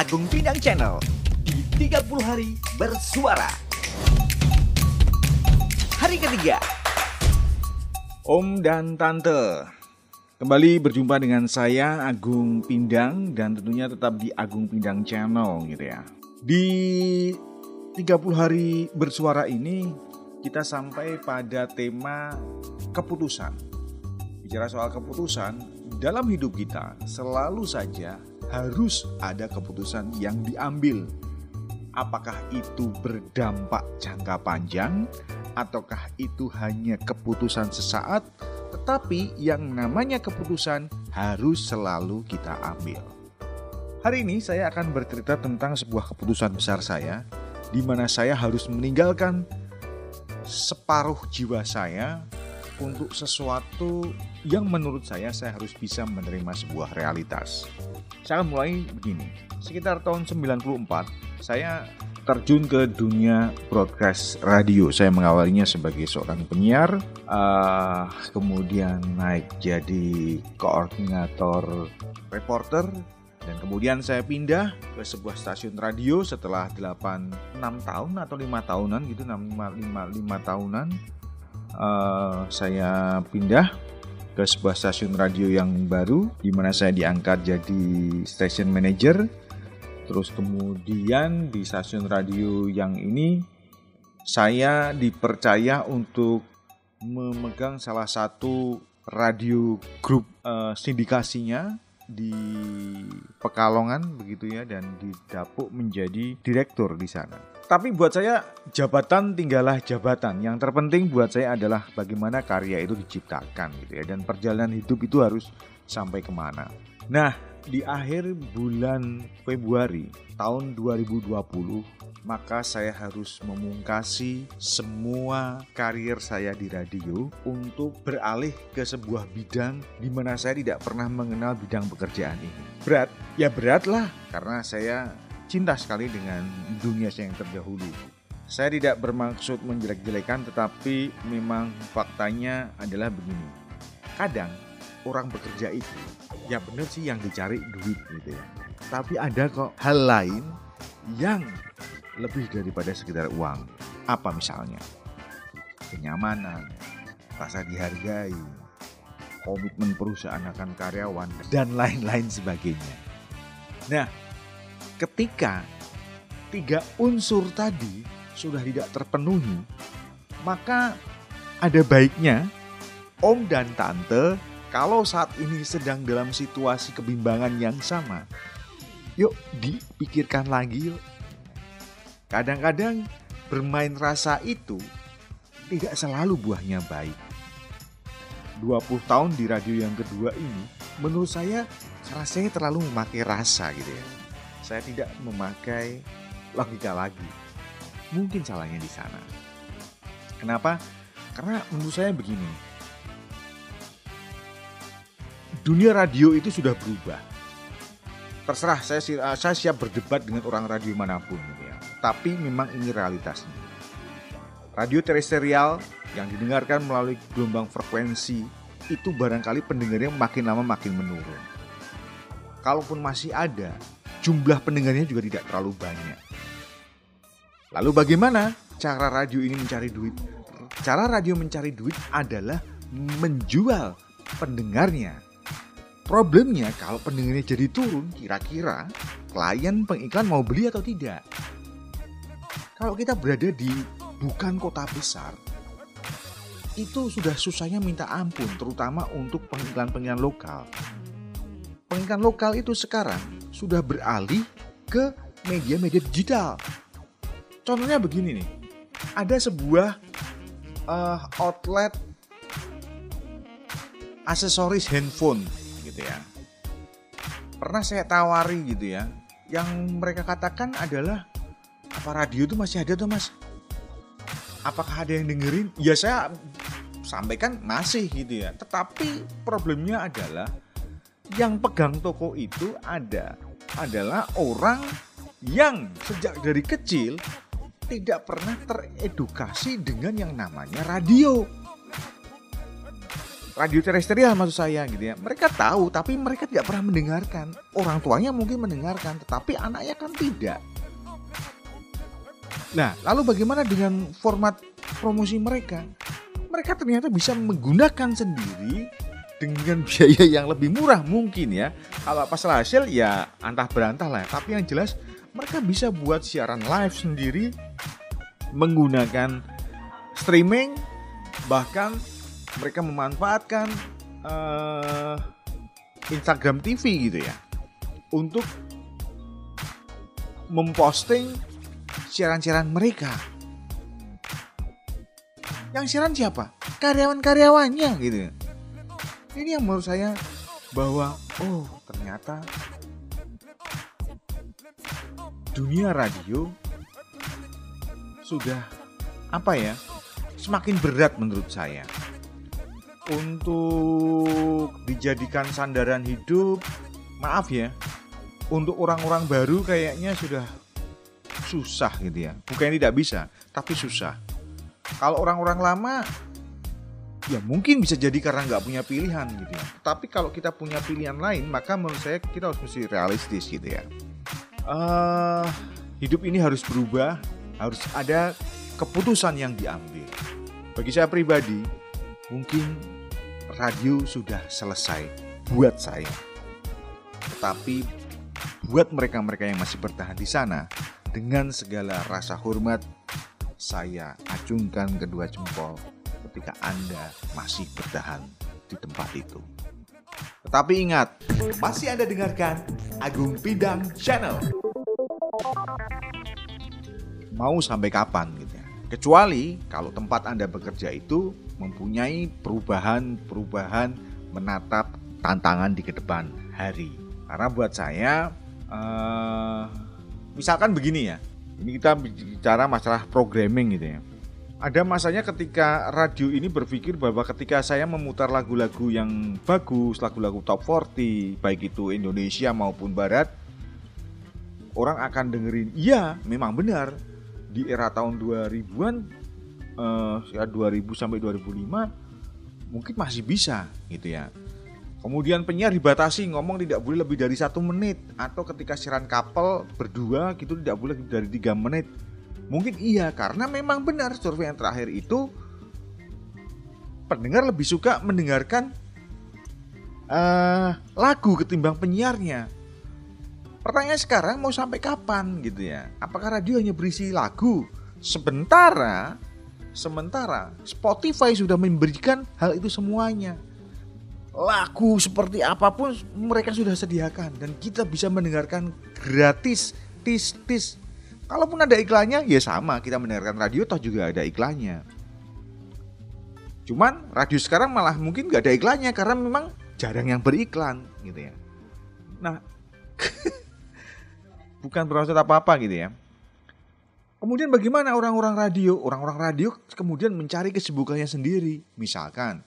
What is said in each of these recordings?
Agung Pindang Channel di 30 hari bersuara. Hari ketiga. Om dan Tante Kembali berjumpa dengan saya Agung Pindang dan tentunya tetap di Agung Pindang Channel gitu ya Di 30 hari bersuara ini kita sampai pada tema keputusan Bicara soal keputusan dalam hidup kita selalu saja harus ada keputusan yang diambil. Apakah itu berdampak jangka panjang ataukah itu hanya keputusan sesaat, tetapi yang namanya keputusan harus selalu kita ambil. Hari ini saya akan bercerita tentang sebuah keputusan besar saya di mana saya harus meninggalkan separuh jiwa saya untuk sesuatu yang menurut saya saya harus bisa menerima sebuah realitas. Saya mulai begini. Sekitar tahun 94, saya terjun ke dunia broadcast radio. Saya mengawalinya sebagai seorang penyiar, uh, kemudian naik jadi koordinator reporter, dan kemudian saya pindah ke sebuah stasiun radio setelah 8 6 tahun atau lima tahunan gitu 6 5, 5, 5 tahunan uh, saya pindah ke sebuah stasiun radio yang baru di mana saya diangkat jadi station manager. Terus kemudian di stasiun radio yang ini saya dipercaya untuk memegang salah satu radio grup uh, sindikasinya di Pekalongan begitu ya dan didapuk menjadi direktur di sana. Tapi buat saya jabatan tinggallah jabatan. Yang terpenting buat saya adalah bagaimana karya itu diciptakan gitu ya dan perjalanan hidup itu harus sampai ke mana. Nah, di akhir bulan Februari tahun 2020 maka saya harus memungkasi semua karir saya di radio untuk beralih ke sebuah bidang di mana saya tidak pernah mengenal bidang pekerjaan ini. Berat? Ya berat lah, karena saya cinta sekali dengan dunia saya yang terdahulu. Saya tidak bermaksud menjelek-jelekan, tetapi memang faktanya adalah begini. Kadang orang bekerja itu, ya benar sih yang dicari duit gitu ya. Tapi ada kok hal lain yang lebih daripada sekedar uang. Apa misalnya? Kenyamanan, rasa dihargai, komitmen perusahaan akan karyawan, dan lain-lain sebagainya. Nah, ketika tiga unsur tadi sudah tidak terpenuhi, maka ada baiknya om dan tante kalau saat ini sedang dalam situasi kebimbangan yang sama, yuk dipikirkan lagi yuk Kadang-kadang bermain rasa itu tidak selalu buahnya baik. 20 tahun di radio yang kedua ini, menurut saya rasanya terlalu memakai rasa gitu ya. Saya tidak memakai logika lagi. Mungkin salahnya di sana. Kenapa? Karena menurut saya begini. Dunia radio itu sudah berubah. Terserah saya saya siap berdebat dengan orang radio mana pun gitu ya tapi memang ini realitasnya. Radio terestrial yang didengarkan melalui gelombang frekuensi itu barangkali pendengarnya makin lama makin menurun. Kalaupun masih ada, jumlah pendengarnya juga tidak terlalu banyak. Lalu bagaimana cara radio ini mencari duit? Cara radio mencari duit adalah menjual pendengarnya. Problemnya kalau pendengarnya jadi turun, kira-kira klien pengiklan mau beli atau tidak? Kalau kita berada di bukan kota besar, itu sudah susahnya minta ampun, terutama untuk pengiklan-pengiklan lokal. Pengiklan lokal itu sekarang sudah beralih ke media-media digital. Contohnya begini nih, ada sebuah uh, outlet aksesoris handphone gitu ya. Pernah saya tawari gitu ya, yang mereka katakan adalah apa radio itu masih ada tuh mas? Apakah ada yang dengerin? Ya saya sampaikan masih gitu ya. Tetapi problemnya adalah yang pegang toko itu ada adalah orang yang sejak dari kecil tidak pernah teredukasi dengan yang namanya radio. radio terestrial maksud saya gitu ya. Mereka tahu tapi mereka tidak pernah mendengarkan. Orang tuanya mungkin mendengarkan tetapi anaknya kan tidak. Nah, lalu bagaimana dengan format promosi mereka? Mereka ternyata bisa menggunakan sendiri dengan biaya yang lebih murah mungkin ya. Kalau pas hasil ya antah berantah lah. Tapi yang jelas mereka bisa buat siaran live sendiri menggunakan streaming bahkan mereka memanfaatkan uh, Instagram TV gitu ya untuk memposting siaran-siaran mereka. Yang siaran siapa? Karyawan-karyawannya gitu. Ini yang menurut saya bahwa oh ternyata dunia radio sudah apa ya semakin berat menurut saya untuk dijadikan sandaran hidup, maaf ya, untuk orang-orang baru kayaknya sudah susah gitu ya. Bukan tidak bisa, tapi susah. Kalau orang-orang lama, ya mungkin bisa jadi karena nggak punya pilihan gitu ya. Tapi kalau kita punya pilihan lain, maka menurut saya kita harus mesti realistis gitu ya. Uh, hidup ini harus berubah, harus ada keputusan yang diambil. Bagi saya pribadi, mungkin radio sudah selesai buat saya. Tetapi buat mereka-mereka yang masih bertahan di sana, dengan segala rasa hormat, saya acungkan kedua jempol ketika Anda masih bertahan di tempat itu. Tetapi ingat, masih Anda dengarkan Agung Pindang Channel. Mau sampai kapan gitu ya? Kecuali kalau tempat Anda bekerja itu mempunyai perubahan-perubahan menatap tantangan di ke depan hari. Karena buat saya, uh, misalkan begini ya, ini kita bicara masalah programming gitu ya. Ada masanya ketika radio ini berpikir bahwa ketika saya memutar lagu-lagu yang bagus, lagu-lagu top 40, baik itu Indonesia maupun Barat, orang akan dengerin, iya memang benar, di era tahun 2000-an uh, ya 2000 sampai 2005 mungkin masih bisa gitu ya. Kemudian penyiar dibatasi ngomong tidak boleh lebih dari satu menit atau ketika siaran couple berdua gitu tidak boleh lebih dari tiga menit. Mungkin iya karena memang benar survei yang terakhir itu pendengar lebih suka mendengarkan uh, lagu ketimbang penyiarnya. Pertanyaan sekarang mau sampai kapan gitu ya? Apakah radio hanya berisi lagu? Sementara Sementara Spotify sudah memberikan hal itu semuanya. Lagu seperti apa pun mereka sudah sediakan dan kita bisa mendengarkan gratis, tis tis. Kalaupun ada iklannya ya sama, kita mendengarkan radio toh juga ada iklannya. Cuman radio sekarang malah mungkin nggak ada iklannya karena memang jarang yang beriklan gitu ya. Nah, bukan bermaksud apa-apa gitu ya. Kemudian bagaimana orang-orang radio? Orang-orang radio kemudian mencari kesibukannya sendiri. Misalkan,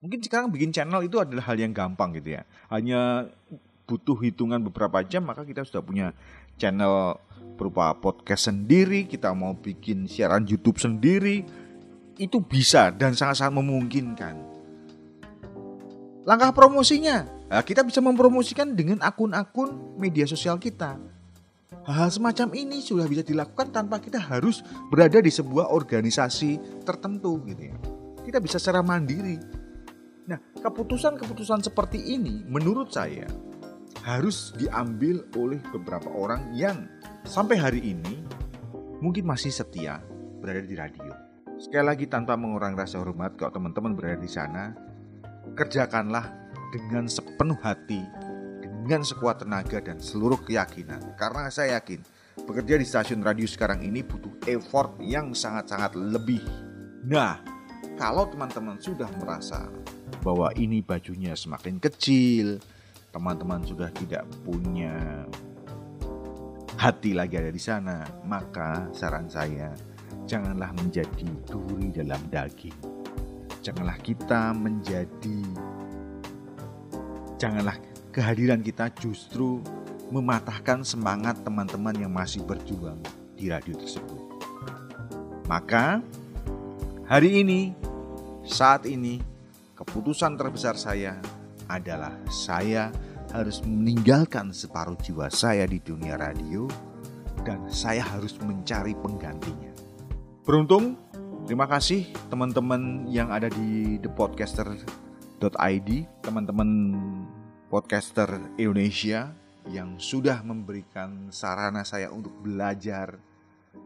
mungkin sekarang bikin channel itu adalah hal yang gampang gitu ya. Hanya butuh hitungan beberapa jam maka kita sudah punya channel berupa podcast sendiri, kita mau bikin siaran YouTube sendiri, itu bisa dan sangat-sangat memungkinkan. Langkah promosinya, nah, kita bisa mempromosikan dengan akun-akun media sosial kita Hal semacam ini sudah bisa dilakukan tanpa kita harus berada di sebuah organisasi tertentu gitu ya. Kita bisa secara mandiri. Nah, keputusan-keputusan seperti ini menurut saya harus diambil oleh beberapa orang yang sampai hari ini mungkin masih setia berada di radio. Sekali lagi tanpa mengurangi rasa hormat kalau teman-teman berada di sana, kerjakanlah dengan sepenuh hati dengan sekuat tenaga dan seluruh keyakinan. Karena saya yakin bekerja di stasiun radio sekarang ini butuh effort yang sangat-sangat lebih. Nah, kalau teman-teman sudah merasa bahwa ini bajunya semakin kecil, teman-teman sudah tidak punya hati lagi ada di sana, maka saran saya janganlah menjadi duri dalam daging. Janganlah kita menjadi janganlah kehadiran kita justru mematahkan semangat teman-teman yang masih berjuang di radio tersebut. Maka hari ini, saat ini, keputusan terbesar saya adalah saya harus meninggalkan separuh jiwa saya di dunia radio dan saya harus mencari penggantinya. Beruntung, terima kasih teman-teman yang ada di thepodcaster.id, teman-teman podcaster Indonesia yang sudah memberikan sarana saya untuk belajar.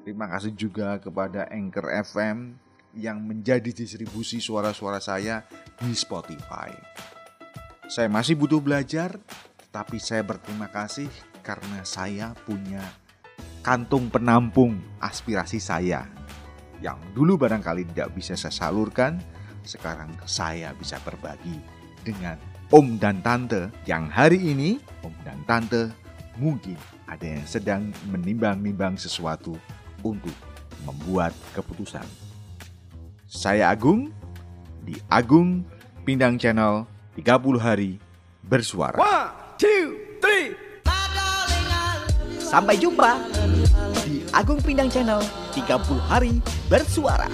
Terima kasih juga kepada Anchor FM yang menjadi distribusi suara-suara saya di Spotify. Saya masih butuh belajar, tapi saya berterima kasih karena saya punya kantung penampung aspirasi saya. Yang dulu barangkali tidak bisa saya salurkan, sekarang saya bisa berbagi dengan om dan tante yang hari ini om dan tante mungkin ada yang sedang menimbang-nimbang sesuatu untuk membuat keputusan. Saya Agung di Agung Pindang Channel 30 hari bersuara. One, two, three. Sampai jumpa di Agung Pindang Channel 30 hari bersuara.